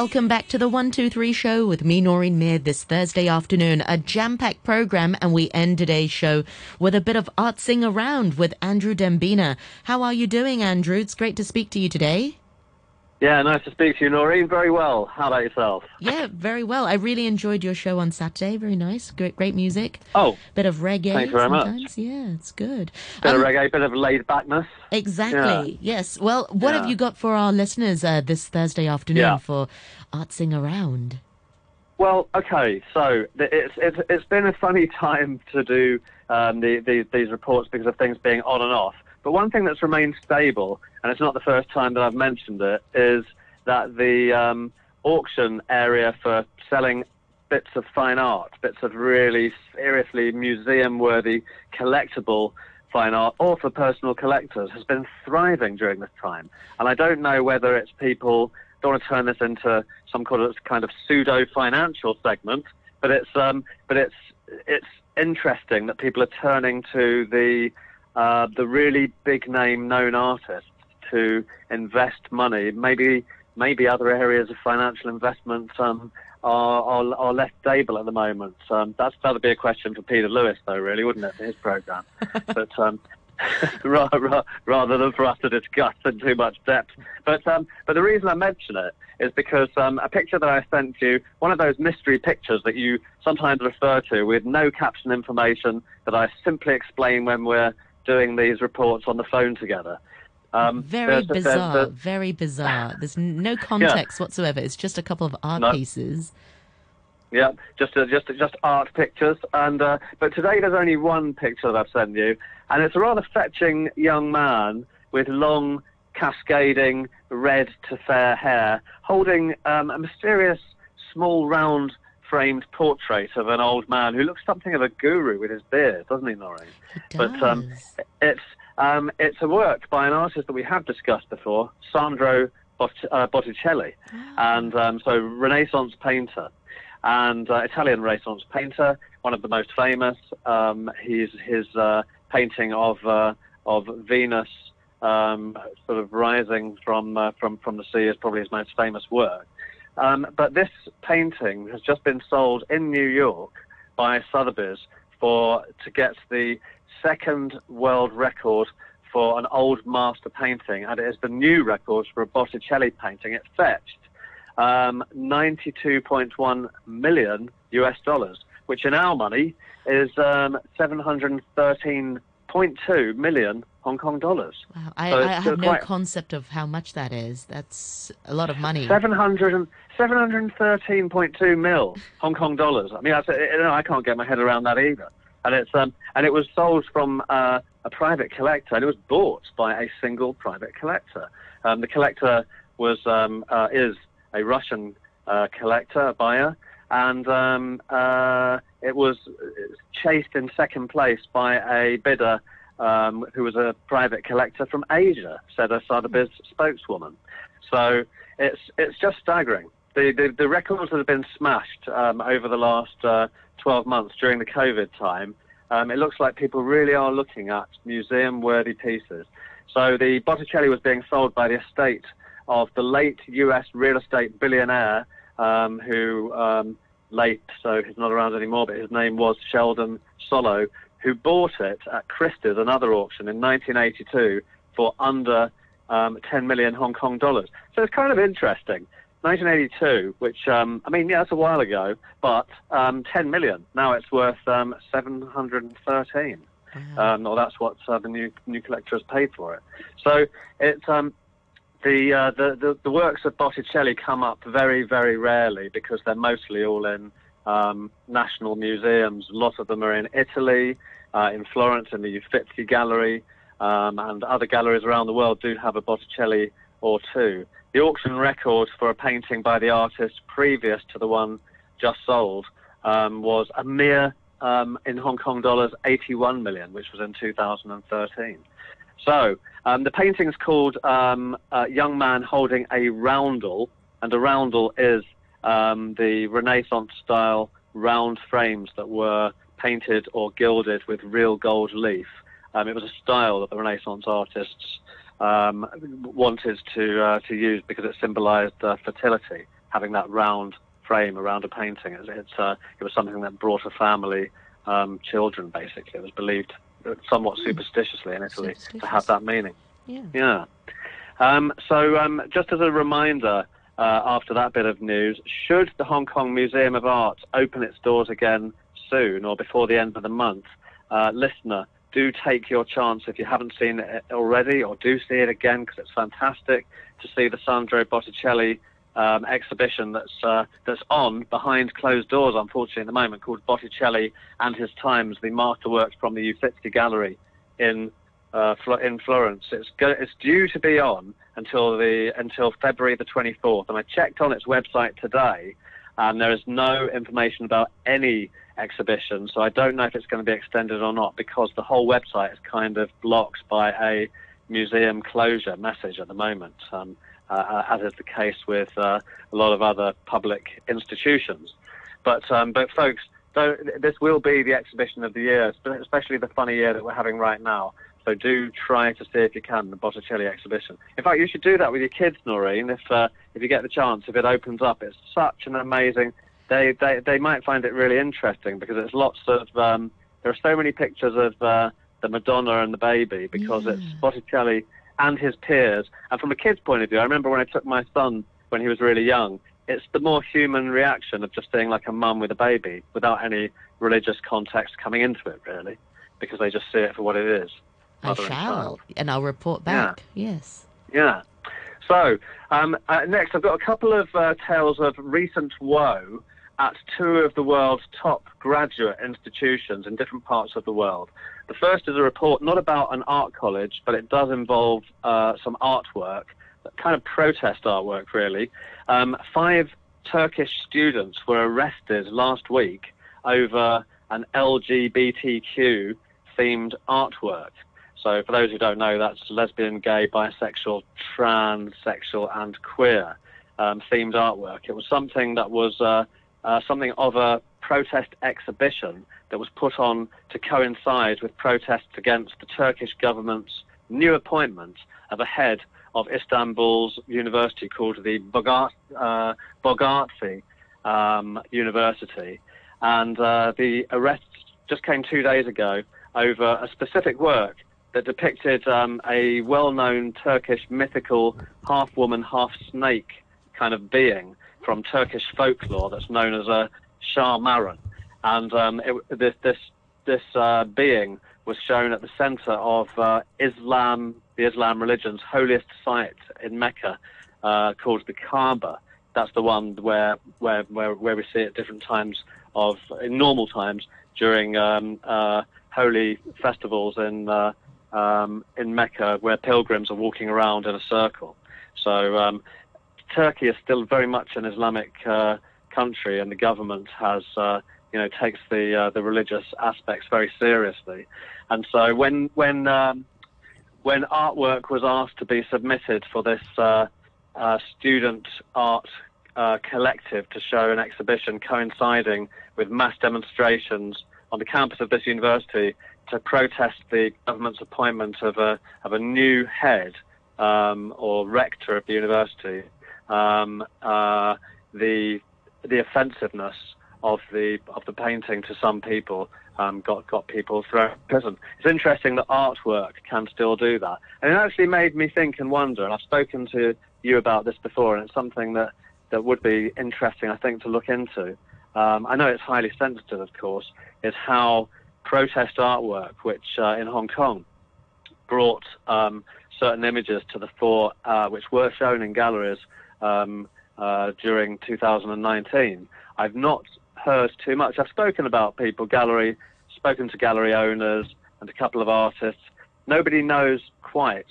Welcome back to the 123 show with me, Noreen Mir, this Thursday afternoon. A jam packed program, and we end today's show with a bit of artsing around with Andrew Dembina. How are you doing, Andrew? It's great to speak to you today. Yeah, nice to speak to you, Noreen. Very well. How about yourself? Yeah, very well. I really enjoyed your show on Saturday. Very nice. Great, great music. Oh, bit of reggae. Thanks very sometimes. much. Yeah, it's good. Bit Um, of reggae, bit of laid backness. Exactly. Yes. Well, what have you got for our listeners uh, this Thursday afternoon Yeah. for artsing around? Well, okay, so it's it's it's been a funny time to do um, the, the, these reports because of things being on and off. But one thing that's remained stable, and it's not the first time that I've mentioned it, is that the um, auction area for selling bits of fine art, bits of really seriously museum-worthy, collectible fine art, or for personal collectors, has been thriving during this time. And I don't know whether it's people don't want to turn this into some kind of kind of pseudo financial segment, but it's um, but it's it's interesting that people are turning to the uh, the really big name known artists to invest money. Maybe maybe other areas of financial investment um, are, are are less stable at the moment. Um, that's that'd be a question for Peter Lewis, though, really, wouldn't it, for his program? but um, ra- ra- rather than for us to discuss in too much depth. But um, but the reason I mention it is because um, a picture that I sent you, one of those mystery pictures that you sometimes refer to with no caption information that I simply explain when we're doing these reports on the phone together. Um, Very there's- bizarre. there's- very bizarre. There's no context whatsoever. It's just a couple of art No. pieces. Yeah, just uh, just just art pictures, and uh, but today there's only one picture that I've sent you, and it's a rather fetching young man with long, cascading red to fair hair, holding um, a mysterious, small, round framed portrait of an old man who looks something of a guru with his beard, doesn't he, Noreen? It But, um, It's um, it's a work by an artist that we have discussed before, Sandro uh, Botticelli, and um, so Renaissance painter and uh, Italian Renaissance painter, one of the most famous. Um, he's his uh, painting of uh, of Venus, um, sort of rising from uh, from from the sea, is probably his most famous work. Um, but this painting has just been sold in New York by Sotheby's for to get the second world record for an old master painting, and it is the new record for a Botticelli painting. It fetched um, 92.1 million US dollars, which in our money is um, 713.2 million Hong Kong dollars. Wow. I, so I have no concept of how much that is. That's a lot of money. 700 and, 713.2 mil Hong Kong dollars. I mean, that's, you know, I can't get my head around that either. And it's um, and it was sold from uh, a private collector, and it was bought by a single private collector. Um, the collector was um, uh, is a Russian uh, collector, a buyer, and um, uh, it was chased in second place by a bidder um, who was a private collector from Asia, said a Sotheby's spokeswoman. So it's it's just staggering. The the, the records that have been smashed um, over the last uh, 12 months during the COVID time. Um, it looks like people really are looking at museum-worthy pieces. So the Botticelli was being sold by the estate of the late U.S. real estate billionaire um, who um, late, so he's not around anymore, but his name was Sheldon Solow, who bought it at Christie's, another auction, in 1982 for under um, 10 million Hong Kong dollars. So it's kind of interesting. 1982, which, um, I mean, yeah, it's a while ago, but um, 10 million. Now it's worth um, 713. Wow. Um, or that's what uh, the new new collector has paid for it. So it's um, the, uh, the the the works of Botticelli come up very very rarely because they're mostly all in um, national museums. A lot of them are in Italy, uh, in Florence, in the Uffizi Gallery, um, and other galleries around the world do have a Botticelli or two. The auction record for a painting by the artist previous to the one just sold um, was a mere um, in Hong Kong dollars 81 million, which was in 2013. So um, the painting's called um, uh, "Young Man Holding a Roundel," and a roundel is um, the Renaissance style round frames that were painted or gilded with real gold leaf. Um, it was a style that the Renaissance artists um, wanted to uh, to use because it symbolised uh, fertility. having that round frame around a painting. It's, it's uh, it was something that brought a family um, children. Basically, it was believed somewhat mm. superstitiously in Italy to have that meaning. Yeah. Yeah. Um, so um, just as a reminder. Uh, after that bit of news, should the Hong Kong Museum of Art open its doors again soon or before the end of the month, uh, listener, do take your chance if you haven't seen it already, or do see it again because it's fantastic to see the Sandro Botticelli um, exhibition that's uh, that's on behind closed doors, unfortunately, at the moment, called Botticelli and His Times: The Masterworks from the Uffizi Gallery in uh, in Florence. It's go- it's due to be on until the until February the 24th, and I checked on its website today, and there is no information about any exhibition. So I don't know if it's going to be extended or not because the whole website is kind of blocked by a museum closure message at the moment. Um, uh, as is the case with uh, a lot of other public institutions. But, um, but folks, this will be the exhibition of the year, especially the funny year that we're having right now. So do try to see if you can the Botticelli exhibition. In fact, you should do that with your kids, Noreen. If uh, if you get the chance, if it opens up, it's such an amazing. They they they might find it really interesting because it's lots of. Um, there are so many pictures of uh, the Madonna and the baby because yeah. it's Botticelli and his peers. And from a kid's point of view, I remember when I took my son when he was really young, it's the more human reaction of just seeing like a mum with a baby without any religious context coming into it, really, because they just see it for what it is. I shall, and, and I'll report back. Yeah. Yes. Yeah. So, um, uh, next, I've got a couple of uh, tales of recent woe at two of the world's top graduate institutions in different parts of the world. The first is a report not about an art college, but it does involve uh, some artwork, kind of protest artwork, really. Um, five Turkish students were arrested last week over an LGBTQ themed artwork. So, for those who don't know, that's lesbian, gay, bisexual, transsexual, and queer um, themed artwork. It was something that was uh, uh, something of a protest exhibition that was put on to coincide with protests against the Turkish government's new appointment of a head of Istanbul's university called the Bogat, uh, um, University. And uh, the arrest just came two days ago over a specific work that depicted um, a well known Turkish mythical half woman, half snake kind of being from Turkish folklore that's known as a Shahmaran. And um, it, this, this, this uh, being was shown at the center of uh, Islam, the Islam religion's holiest site in Mecca, uh, called the Kaaba. That's the one where, where, where, where we see it different times of, in normal times, during um, uh, holy festivals in, uh, um, in Mecca, where pilgrims are walking around in a circle. So um, Turkey is still very much an Islamic uh, country, and the government has, uh, you know, takes the uh, the religious aspects very seriously. And so when when um, when artwork was asked to be submitted for this uh, uh, student art uh, collective to show an exhibition coinciding with mass demonstrations on the campus of this university to protest the government's appointment of a of a new head um, or rector of the university um, uh, the the offensiveness of the of the painting to some people um, got got people thrown in prison. It's interesting that artwork can still do that, and it actually made me think and wonder. And I've spoken to you about this before, and it's something that that would be interesting, I think, to look into. Um, I know it's highly sensitive, of course, is how protest artwork, which uh, in Hong Kong brought um, certain images to the fore, uh, which were shown in galleries um, uh, during 2019. I've not heard too much. I've spoken about people, gallery, spoken to gallery owners and a couple of artists. Nobody knows quite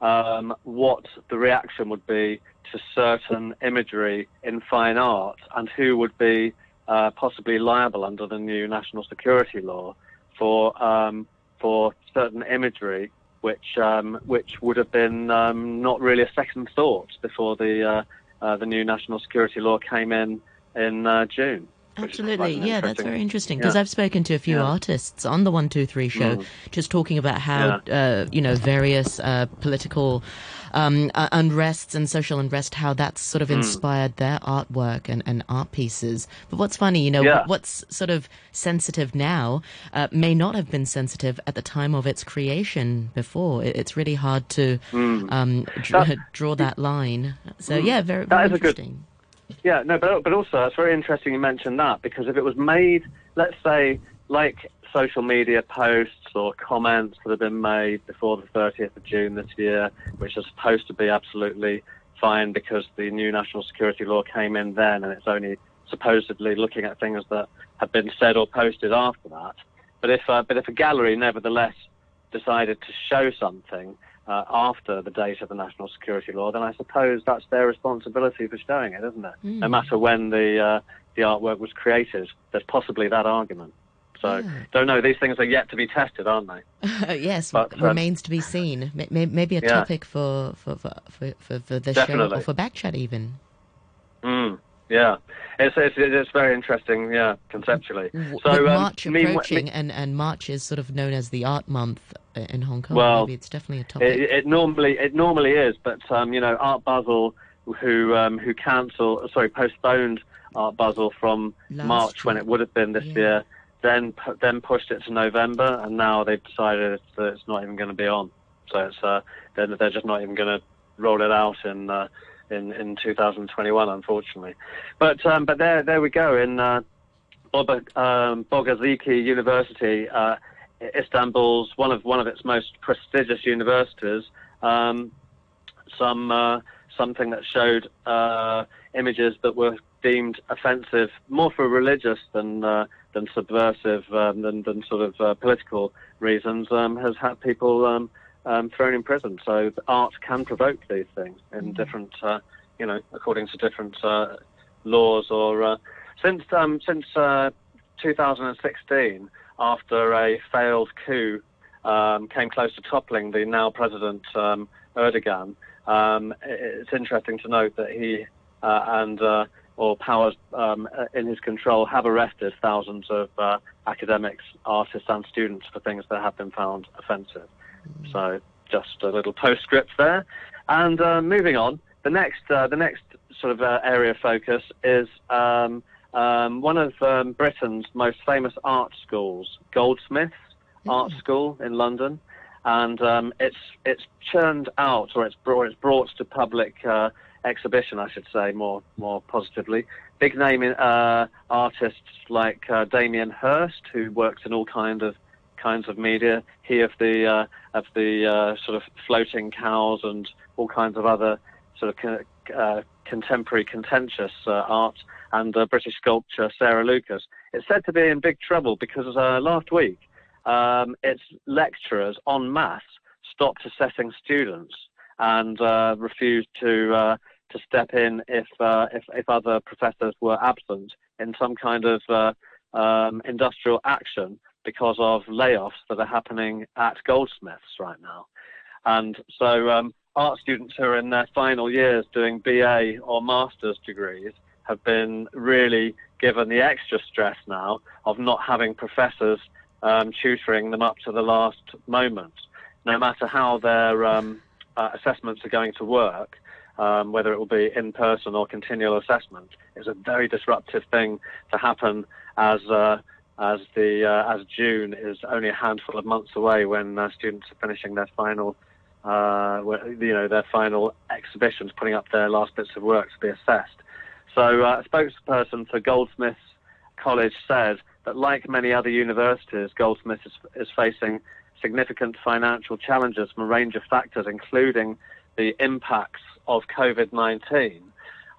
um, what the reaction would be to certain imagery in fine art and who would be uh, possibly liable under the new national security law for um, for certain imagery which um, which would have been um, not really a second thought before the uh, uh, the new national security law came in in uh, June. Absolutely, yeah, that's very interesting because yeah. I've spoken to a few yeah. artists on the One Two Three show, mm. just talking about how yeah. uh, you know various uh, political um, uh, unrests and social unrest, how that's sort of hmm. inspired mm. their artwork and, and art pieces. But what's funny, you know, yeah. what's sort of sensitive now uh, may not have been sensitive at the time of its creation before. it's really hard to mm. um, draw, draw that line. So, mm. yeah, very, very interesting. Good, yeah, no, but, but also it's very interesting you mentioned that because if it was made, let's say, like social media posts or comments that have been made before the 30th of June this year, which are supposed to be absolutely fine because the new national security law came in then and it's only supposedly looking at things that have been said or posted after that. But if, uh, but if a gallery nevertheless decided to show something uh, after the date of the national security law, then I suppose that's their responsibility for showing it, isn't it? Mm. No matter when the, uh, the artwork was created, there's possibly that argument. So yeah. don't know. These things are yet to be tested, aren't they? yes, but, um, remains to be seen. Maybe a yeah. topic for for for for, for the Definitely. show or for Backchat even. Mm, yeah, it's, it's it's very interesting. Yeah, conceptually. So um, March approaching, me, and and March is sort of known as the Art Month in Hong Kong. Well, maybe it's definitely a topic. It, it normally it normally is, but um, you know, Art Basel, who um, who cancelled, sorry, postponed Art Basel from Last March year. when it would have been this yeah. year then then pushed it to November, and now they've decided that it's not even going to be on. So it's uh, they're, they're just not even going to roll it out in uh, in in 2021, unfortunately. But um, but there there we go in uh, um, University, uh, Istanbul's one of one of its most prestigious universities. Um, some uh, something that showed uh, images that were deemed offensive more for religious than uh, than subversive um, than, than sort of uh, political reasons um, has had people um, um, thrown in prison. So art can provoke these things in mm. different, uh, you know, according to different uh, laws. Or uh, since um, since uh, 2016, after a failed coup um, came close to toppling the now president Erdogan, it's interesting to note that he uh, and or powers um, in his control have arrested thousands of uh, academics, artists, and students for things that have been found offensive. So just a little postscript there. And uh, moving on, the next uh, the next sort of uh, area of focus is um, um, one of um, Britain's most famous art schools, Goldsmiths mm. Art School in London. And um, it's it's churned out, or it's brought, it's brought to public uh, exhibition, I should say, more more positively. Big name uh, artists like uh, Damien Hirst, who works in all kind of kinds of media. He of the uh, of the uh, sort of floating cows and all kinds of other sort of co- uh, contemporary contentious uh, art, and British sculptor Sarah Lucas. It's said to be in big trouble because last week um, its lecturers en masse stopped assessing students and refused to to step in if uh, if, if other professors were absent in some kind of uh, um, industrial action because of layoffs that are happening at Goldsmiths right now. And so um, art students who are in their final years doing BA or master's degrees have been really given the extra stress now of not having professors um, tutoring them up to the last moment. No matter how their um, uh, assessments are going to work, um, whether it will be in person or continual assessment, is a very disruptive thing to happen as uh, as the uh, as June is only a handful of months away when uh, students are finishing their final uh, you know their final exhibitions, putting up their last bits of work to be assessed. So uh, a spokesperson for Goldsmiths College said that like many other universities, Goldsmiths is, is facing significant financial challenges from a range of factors, including the impacts of COVID 19.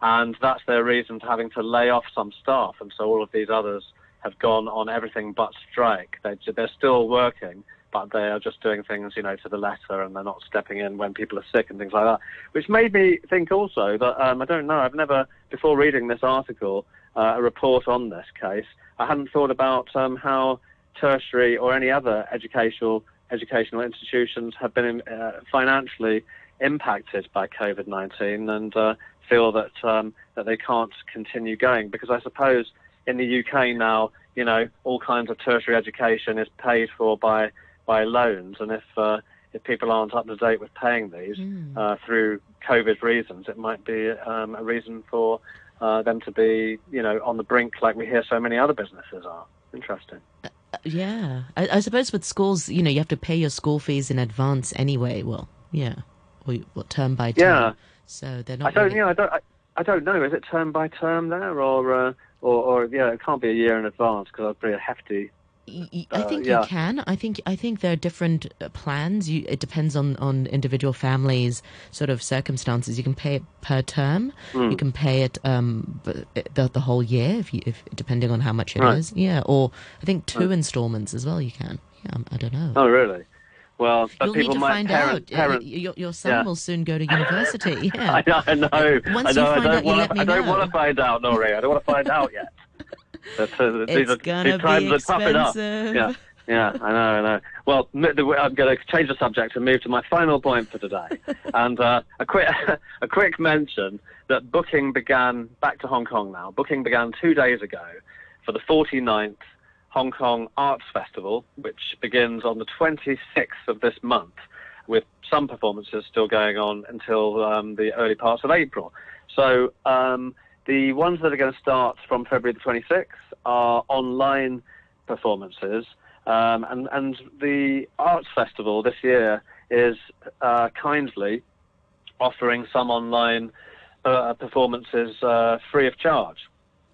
And that's their reason for having to lay off some staff. And so all of these others have gone on everything but strike. They, they're still working, but they are just doing things, you know, to the letter and they're not stepping in when people are sick and things like that. Which made me think also that, um, I don't know, I've never, before reading this article, uh, a report on this case, I hadn't thought about um, how tertiary or any other educational educational institutions have been uh, financially impacted by COVID-19 and uh, feel that um, that they can't continue going because I suppose in the UK now, you know, all kinds of tertiary education is paid for by by loans, and if uh, if people aren't up to date with paying these Mm. uh, through COVID reasons, it might be um, a reason for uh, them to be, you know, on the brink, like we hear so many other businesses are. Interesting. Yeah, I, I suppose with schools, you know, you have to pay your school fees in advance anyway. Well, yeah, or well, term by term. Yeah. So they're not. I don't, really- know, I don't, I, I don't know. Is it term by term there, or, uh, or, or yeah, it can't be a year in advance because that'd be a hefty. Y- y- I Uh, think yeah. you can. I think I think there are different uh, plans. You, it depends on on individual families' sort of circumstances. You can pay it per term. Hmm. You can pay it um the, the whole year if you if depending on how much it is. Right. Yeah, or I think two installments as well. You can. Yeah, I don't know. Oh, really? Well, but You'll need to might find parent, out. Parent, Your, your son Yeah. will soon go to university. Yeah. I know, I know. Once I you know. I find don't out, you let me I don't know. want to find out, Nori. I don't want to find out yet. But, uh, It's are, gonna these times be are tough enough. expensive. Yeah, yeah. I know, I know. Well, I'm going to change the subject and move to my final point for today, and uh, a quick, a quick mention that booking began back to Hong Kong now. Booking began two days ago for the 49th Hong Kong Arts Festival, which begins on the 26th of this month, with some performances still going on until um, the early parts of April. So um, the ones that are going to start from February the 26th are online performances, um, and, and the Arts Festival this year is uh, kindly offering some online uh, performances uh, free of charge.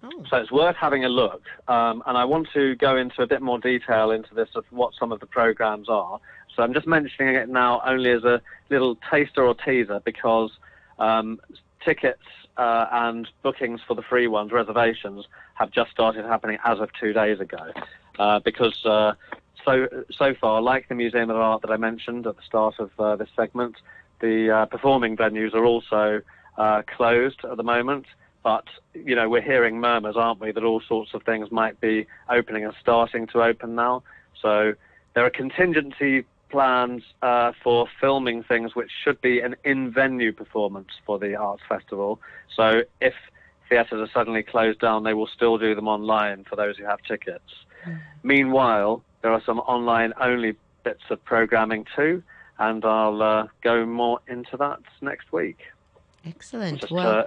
Oh. So it's worth having a look. Um, and I want to go into a bit more detail into this of what some of the programs are. So I'm just mentioning it now only as a little taster or teaser because um, tickets uh, and bookings for the free ones, reservations, have just started happening as of two days ago. Uh, because uh, so so far, like the Museum of Art that I mentioned at the start of uh, this segment, the uh, performing venues are also uh, closed at the moment. But you know, we're hearing murmurs, aren't we, that all sorts of things might be opening and starting to open now. So there are contingency plans uh, for filming things which should be an in-venue performance for the arts festival. So if theatres are suddenly closed down, they will still do them online for those who have tickets. Meanwhile, there are some online-only bits of programming too, and I'll uh, go more into that next week. Excellent. Just, well, uh,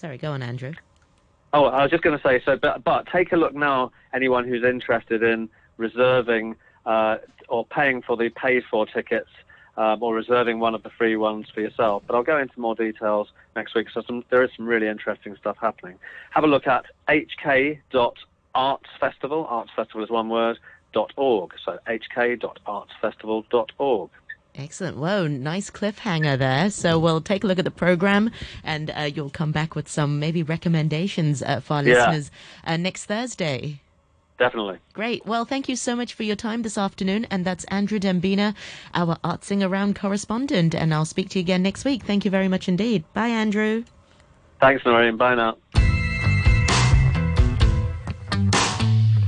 sorry, go on, Andrew. Oh, I was just going to say, so, but, but take a look now, anyone who's interested in reserving uh, or paying for the paid for tickets um, or reserving one of the free ones for yourself. But I'll go into more details next week. So some, there is some really interesting stuff happening. Have a look at hk.artsfestival, arts festival is one word, org. So hk.artsfestival.org. Excellent. Whoa, nice cliffhanger there. So we'll take a look at the program and uh, you'll come back with some maybe recommendations uh, for our Yeah. listeners uh, next Thursday. Definitely. Great. Well, thank you so much for your time this afternoon. And that's Andrew Dembina, our Artsing Around correspondent. And I'll speak to you again next week. Thank you very much indeed. Bye, Andrew. Thanks, Noreen. Bye now.